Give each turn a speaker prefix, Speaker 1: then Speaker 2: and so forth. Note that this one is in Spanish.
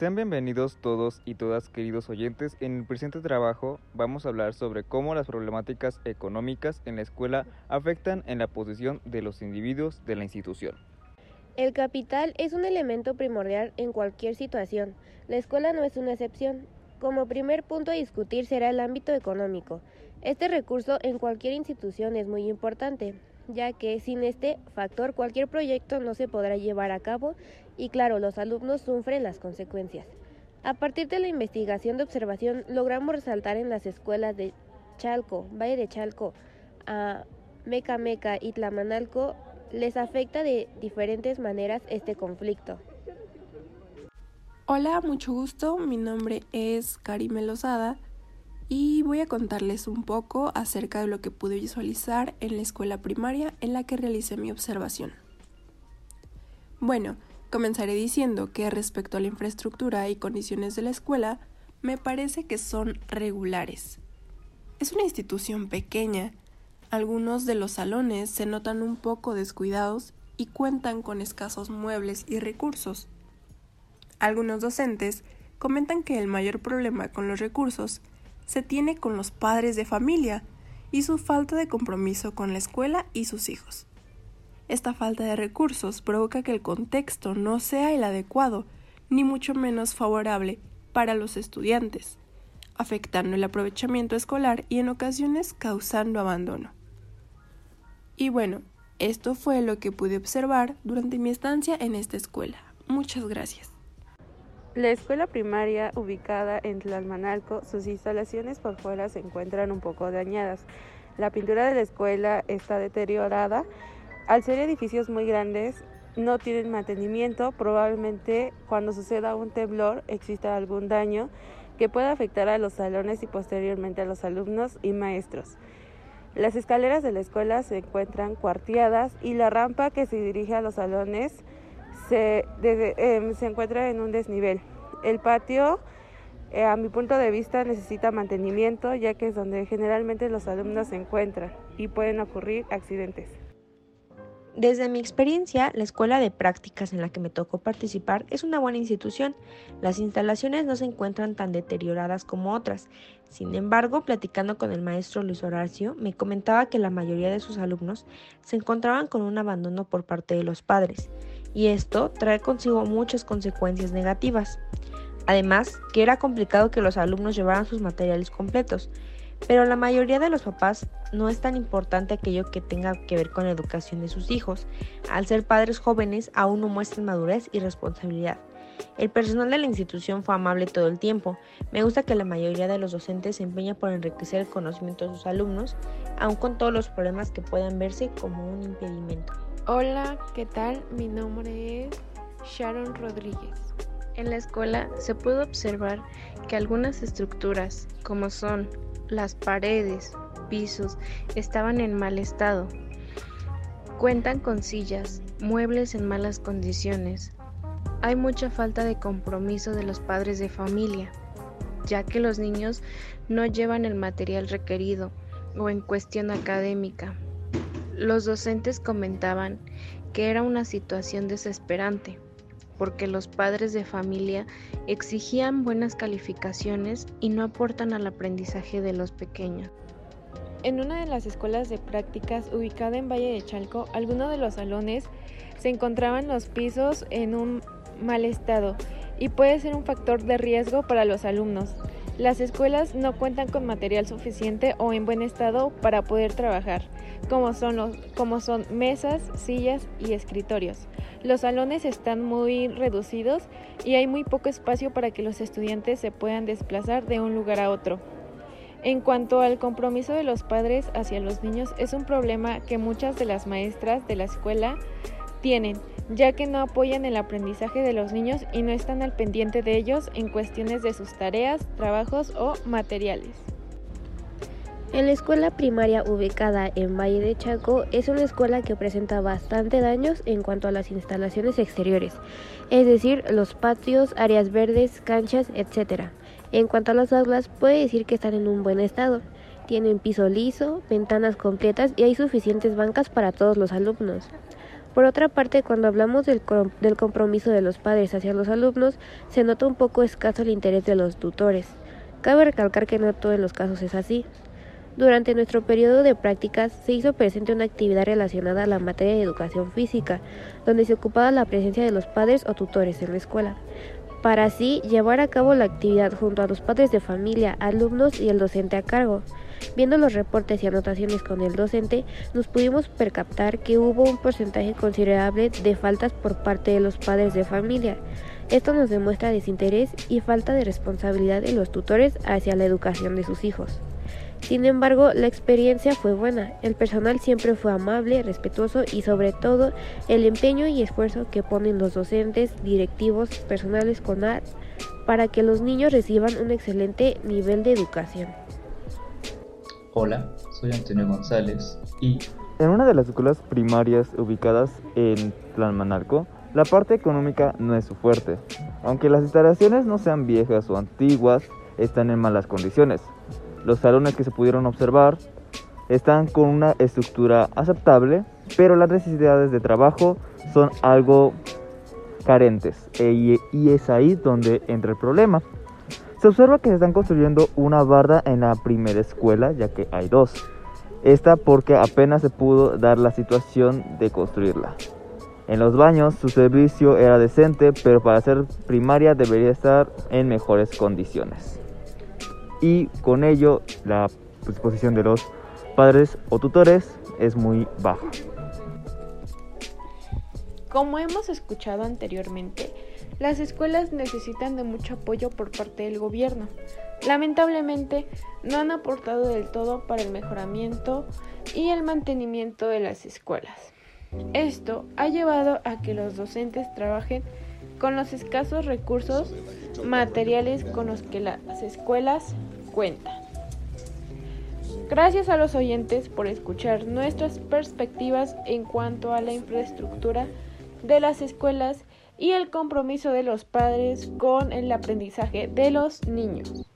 Speaker 1: Sean bienvenidos todos y todas queridos oyentes. En el presente trabajo vamos a hablar sobre cómo las problemáticas económicas en la escuela afectan en la posición de los individuos de la institución.
Speaker 2: El capital es un elemento primordial en cualquier situación. La escuela no es una excepción. Como primer punto a discutir será el ámbito económico. Este recurso en cualquier institución es muy importante, ya que sin este factor cualquier proyecto no se podrá llevar a cabo y claro, los alumnos sufren las consecuencias. A partir de la investigación de observación logramos resaltar en las escuelas de Chalco, Valle de Chalco, a Meca Meca y Tlamanalco les afecta de diferentes maneras este conflicto.
Speaker 3: Hola, mucho gusto. Mi nombre es Karime Lozada y voy a contarles un poco acerca de lo que pude visualizar en la escuela primaria en la que realicé mi observación. Bueno, comenzaré diciendo que respecto a la infraestructura y condiciones de la escuela, me parece que son regulares. Es una institución pequeña. Algunos de los salones se notan un poco descuidados y cuentan con escasos muebles y recursos. Algunos docentes comentan que el mayor problema con los recursos se tiene con los padres de familia y su falta de compromiso con la escuela y sus hijos. Esta falta de recursos provoca que el contexto no sea el adecuado, ni mucho menos favorable para los estudiantes, afectando el aprovechamiento escolar y en ocasiones causando abandono. Y bueno, esto fue lo que pude observar durante mi estancia en esta escuela. Muchas gracias.
Speaker 4: La escuela primaria ubicada en Tlalmanalco, sus instalaciones por fuera se encuentran un poco dañadas. La pintura de la escuela está deteriorada. Al ser edificios muy grandes, no tienen mantenimiento. Probablemente cuando suceda un temblor exista algún daño que pueda afectar a los salones y posteriormente a los alumnos y maestros. Las escaleras de la escuela se encuentran cuarteadas y la rampa que se dirige a los salones Em, se, encuentra en un desnivel. El patio, eh, a mi punto de vista, necesita mantenimiento ya que es donde generalmente los alumnos se encuentran y pueden ocurrir accidentes.
Speaker 5: Desde mi experiencia, la escuela de prácticas en la que me tocó participar es una buena institución. Las instalaciones no se encuentran tan deterioradas como otras. Sin embargo, platicando con el maestro Luis Horacio, me comentaba que la mayoría de sus alumnos se encontraban con un abandono por parte de los padres y esto trae consigo muchas consecuencias negativas. Además, que era complicado que los alumnos llevaran sus materiales completos, pero la mayoría de los papás no es tan importante aquello que tenga que ver con la educación de sus hijos. Al ser padres jóvenes, aún no muestran madurez y responsabilidad. El personal de la institución fue amable todo el tiempo. Me gusta que la mayoría de los docentes se empeña por enriquecer el conocimiento de sus alumnos, aun con todos los problemas que puedan verse como un impedimento.
Speaker 6: Hola, ¿qué tal? Mi nombre es Sharon Rodríguez.
Speaker 7: En la escuela se puede observar que algunas estructuras, como son las paredes, pisos, estaban en mal estado. Cuentan con sillas, muebles en malas condiciones. Hay mucha falta de compromiso de los padres de familia, ya que los niños no llevan el material requerido o en cuestión académica los docentes comentaban que era una situación desesperante, porque los padres de familia exigían buenas calificaciones y no aportan al aprendizaje de los pequeños.
Speaker 6: En una de las escuelas de prácticas ubicada en Valle de Chalco, algunos de los salones se encontraban los pisos en un mal estado y puede ser un factor de riesgo para los alumnos. Las escuelas no cuentan con material suficiente o en buen estado para poder trabajar, como son, mesas, sillas y escritorios. Los salones están muy reducidos y hay muy poco espacio para que los estudiantes se puedan desplazar de un lugar a otro. En cuanto al compromiso de los padres hacia los niños, es un problema que muchas de las maestras de la escuela tienen, ya que no apoyan el aprendizaje de los niños y no están al pendiente de ellos en cuestiones de sus tareas, trabajos o materiales.
Speaker 2: En la escuela primaria ubicada en Valle de Chaco es una escuela que presenta bastante daños en cuanto a las instalaciones exteriores, es decir, los patios, áreas verdes, canchas, etc. En cuanto a las aulas, puede decir que están en un buen estado. Tienen piso liso, ventanas completas y hay suficientes bancas para todos los alumnos. Por otra parte, cuando hablamos del, compromiso de los padres hacia los alumnos, se nota un poco escaso el interés de los tutores. Cabe recalcar que no todo en los casos es así. Durante nuestro periodo de prácticas se hizo presente una actividad relacionada a la materia de educación física, donde se ocupaba la presencia de los padres o tutores en la escuela, para así llevar a cabo la actividad junto a los padres de familia, alumnos y el docente a cargo. Viendo los reportes y anotaciones con el docente, nos pudimos percatar que hubo un porcentaje considerable de faltas por parte de los padres de familia. Esto nos demuestra desinterés y falta de responsabilidad de los tutores hacia la educación de sus hijos. Sin embargo, la experiencia fue buena. El personal siempre fue amable, respetuoso y sobre todo el empeño y esfuerzo que ponen los docentes, directivos, personal escolar para que los niños reciban un excelente nivel de educación.
Speaker 8: Hola, soy Antonio González y...
Speaker 1: En una de las escuelas primarias ubicadas en Tlalmanalco, la parte económica no es su fuerte. Aunque las instalaciones no sean viejas o antiguas, están en malas condiciones. Los salones que se pudieron observar están con una estructura aceptable, pero las necesidades de trabajo son algo carentes e, y es ahí donde entra el problema. Se observa que se están construyendo una barda en la primera escuela, ya que hay dos. Esta porque apenas se pudo dar la situación de construirla. En los baños su servicio era decente, pero para ser primaria debería estar en mejores condiciones y con ello la disposición de los padres o tutores es muy baja.
Speaker 6: Como hemos escuchado anteriormente, las escuelas necesitan de mucho apoyo por parte del gobierno. Lamentablemente, no han aportado del todo para el mejoramiento y el mantenimiento de las escuelas. Esto ha llevado a que los docentes trabajen con los escasos recursos materiales con los que las escuelas cuentan. Gracias a los oyentes por escuchar nuestras perspectivas en cuanto a la infraestructura de las escuelas y el compromiso de los padres con el aprendizaje de los niños.